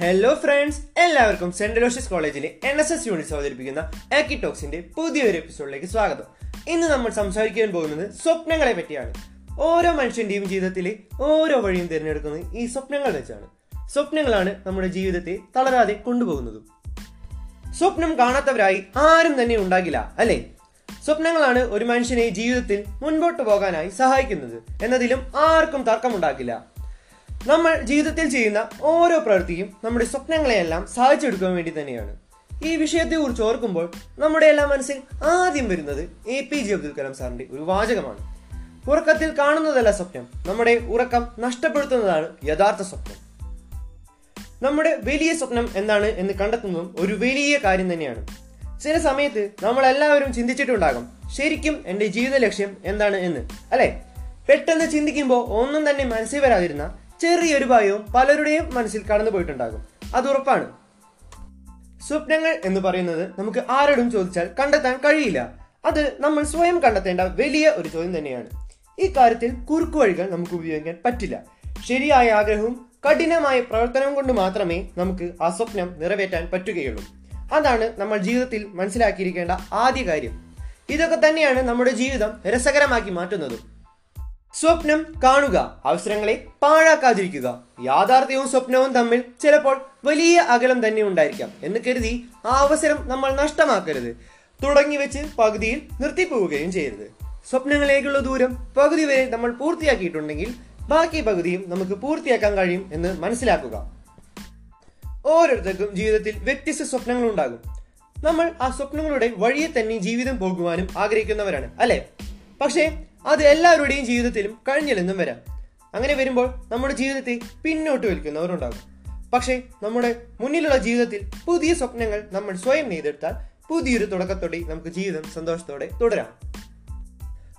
Hello friends എല്ലാവർക്കും central ഓഷ്യസ് കോളേജിലെ എൻ എസ് എസ് യൂണിറ്റ്സ് അവതരിപ്പിക്കുന്ന ആക്കിടോക്സിന്റെ പുതിയൊരു എപ്പിസോഡിലേക്ക് സ്വാഗതം. ഇന്ന് നമ്മൾ സംസാരിക്കാൻ പോകുന്നത് സ്വപ്നങ്ങളെ പറ്റിയാണ്. ഓരോ മനുഷ്യന്റെയും ജീവിതത്തിലെ ഓരോ വഴിയും തിരഞ്ഞെടുക്കുന്നത് ഈ സ്വപ്നങ്ങൾ വെച്ചാണ്. സ്വപ്നങ്ങളാണ് നമ്മുടെ ജീവിതത്തെ തളരാതെ കൊണ്ടുപോകുന്നതും. സ്വപ്നം കാണാത്തവരായി ആരും തന്നെ ഉണ്ടാകില്ല അല്ലേ? സ്വപ്നങ്ങളാണ് ഒരു മനുഷ്യനെ ജീവിതത്തിൽ മുൻപോട്ട് പോകാനായി സഹായിക്കുന്നത്. എന്നതിലും ആർക്കും തർക്കമുണ്ടാകില്ല. നമ്മൾ ജീവിതത്തിൽ ചെയ്യുന്ന ഓരോ പ്രവൃത്തിയും നമ്മുടെ സ്വപ്നങ്ങളെയെല്ലാം സാധിച്ചെടുക്കാൻ വേണ്ടി തന്നെയാണ്. ഈ വിഷയത്തെ കുറിച്ച് ഓർക്കുമ്പോൾ നമ്മുടെ എല്ലാം മനസ്സിൽ ആദ്യം വരുന്നത് A P J Abdul Kalam സാറിന്റെ ഒരു വാചകമാണ്. ഉറക്കത്തിൽ കാണുന്നതല്ല സ്വപ്നം നമ്മുടെ ഉറക്കം നഷ്ടപ്പെടുത്തുന്നതാണ് യഥാർത്ഥ സ്വപ്നം. നമ്മുടെ വലിയ സ്വപ്നം എന്താണ് എന്ന് കണ്ടെത്തുന്നതും ഒരു വലിയ കാര്യം തന്നെയാണ്. ചില സമയത്ത് നമ്മൾ എല്ലാവരും ചിന്തിച്ചിട്ടുണ്ടാകും ശരിക്കും എന്റെ ജീവിത ലക്ഷ്യം എന്താണ് എന്ന് അല്ലെ? പെട്ടെന്ന് ചിന്തിക്കുമ്പോൾ ഒന്നും തന്നെ മനസ്സിൽ വരാതിരുന്ന ചെറിയൊരു ഭയവും പലരുടെയും മനസ്സിൽ കടന്നു പോയിട്ടുണ്ടാകും. അത് ഉറപ്പാണ്. സ്വപ്നങ്ങൾ എന്ന് പറയുന്നത് നമുക്ക് ആരോടും ചോദിച്ചാൽ കണ്ടെത്താൻ കഴിയില്ല. അത് നമ്മൾ സ്വയം കണ്ടെത്തേണ്ട വലിയ ഒരു ചോദ്യം തന്നെയാണ്. ഈ കാര്യത്തിൽ കുറുക്കു വഴികൾ നമുക്ക് ഉപയോഗിക്കാൻ പറ്റില്ല. ശരിയായ ആഗ്രഹവും കഠിനമായ പ്രവർത്തനവും കൊണ്ട് മാത്രമേ നമുക്ക് ആ സ്വപ്നം നിറവേറ്റാൻ പറ്റുകയുള്ളൂ. അതാണ് നമ്മൾ ജീവിതത്തിൽ മനസ്സിലാക്കിയിരിക്കേണ്ട ആദ്യ കാര്യം. ഇതൊക്കെ തന്നെയാണ് നമ്മുടെ ജീവിതം രസകരമാക്കി മാറ്റുന്നതും. സ്വപ്നം കാണുക. അവസരങ്ങളെ പാഴാക്കാതിരിക്കുക. യാഥാർത്ഥ്യവും സ്വപ്നവും തമ്മിൽ ചിലപ്പോൾ വലിയ അകലം തന്നെ ഉണ്ടായിരിക്കാം എന്ന് കരുതി ആ അവസരം നമ്മൾ നഷ്ടമാക്കരുത്. തുടങ്ങി വെച്ച് പകുതിയിൽ നിർത്തിപ്പോവുകയും ചെയ്യരുത്. സ്വപ്നങ്ങളിലേക്കുള്ള ദൂരം പകുതി വരെ നമ്മൾ പൂർത്തിയാക്കിയിട്ടുണ്ടെങ്കിൽ ബാക്കി പകുതിയും നമുക്ക് പൂർത്തിയാക്കാൻ കഴിയും എന്ന് മനസ്സിലാക്കുക. ഓരോരുത്തർക്കും ജീവിതത്തിൽ വ്യത്യസ്ത സ്വപ്നങ്ങൾ ഉണ്ടാകും. നമ്മൾ ആ സ്വപ്നങ്ങളുടെ വഴിയെ തന്നെ ജീവിതം പോകുവാനും ആഗ്രഹിക്കുന്നവരാണ് അല്ലെ? പക്ഷേ അത് എല്ലാവരുടെയും ജീവിതത്തിലും കഴിഞ്ഞില്ലെന്നും വരാം. അങ്ങനെ വരുമ്പോൾ നമ്മുടെ ജീവിതത്തെ പിന്നോട്ട് വലിക്കുന്നവരുണ്ടാകും. പക്ഷേ നമ്മുടെ മുന്നിലുള്ള ജീവിതത്തിൽ പുതിയ സ്വപ്നങ്ങൾ നമ്മൾ സ്വയം നെയ്തെടുത്താൽ പുതിയൊരു തുടക്കത്തോടെ നമുക്ക് ജീവിതം സന്തോഷത്തോടെ തുടരാം.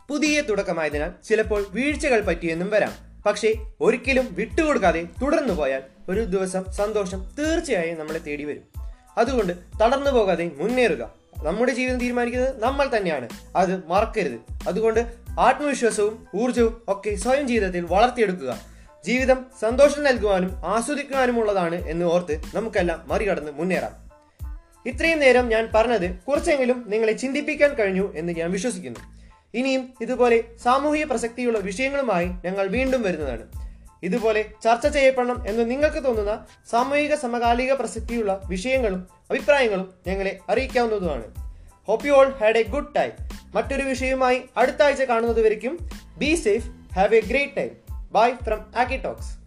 പുതിയ തുടക്കമായതിനാൽ ചിലപ്പോൾ വീഴ്ചകൾ പറ്റിയെന്നും വരാം. പക്ഷേ ഒരിക്കലും വിട്ടുകൊടുക്കാതെ തുടർന്നു പോയാൽ ഒരു ദിവസം സന്തോഷം തീർച്ചയായും നമ്മളെ തേടി വരും. അതുകൊണ്ട് തളർന്നു പോകാതെ മുന്നേറുക. നമ്മുടെ ജീവിതം തീരുമാനിക്കുന്നത് നമ്മൾ തന്നെയാണ്. അത് മറക്കരുത്. അതുകൊണ്ട് ആത്മവിശ്വാസവും ഊർജവും ഒക്കെ സ്വയം ജീവിതത്തിൽ വളർത്തിയെടുക്കുക. ജീവിതം സന്തോഷം നൽകുവാനും ആസ്വദിക്കുവാനുമുള്ളതാണ് എന്ന് ഓർത്ത് നമുക്കെല്ലാം മറികടന്ന് മുന്നേറാം. ഇത്രയും നേരം ഞാൻ പറഞ്ഞത് കുറച്ചെങ്കിലും നിങ്ങളെ ചിന്തിപ്പിക്കാൻ കഴിഞ്ഞു എന്ന് ഞാൻ വിശ്വസിക്കുന്നു. ഇനിയും ഇതുപോലെ സാമൂഹിക പ്രസക്തിയുള്ള വിഷയങ്ങളുമായി ഞങ്ങൾ വീണ്ടും വരുന്നതാണ്. ഇതുപോലെ ചർച്ച ചെയ്യപ്പെടണം എന്ന് നിങ്ങൾക്ക് തോന്നുന്ന സാമൂഹിക സമകാലിക പ്രസക്തിയുള്ള വിഷയങ്ങളും അഭിപ്രായങ്ങളും ഞങ്ങളെ അറിയിക്കാവുന്നതുമാണ്. Hope you all had a good time മറ്റൊരു വിഷയവുമായി അടുത്ത ആഴ്ച കാണുന്നത് വരയ്ക്കും. Be safe have a great time bye from ആക്കി ടോക്സ്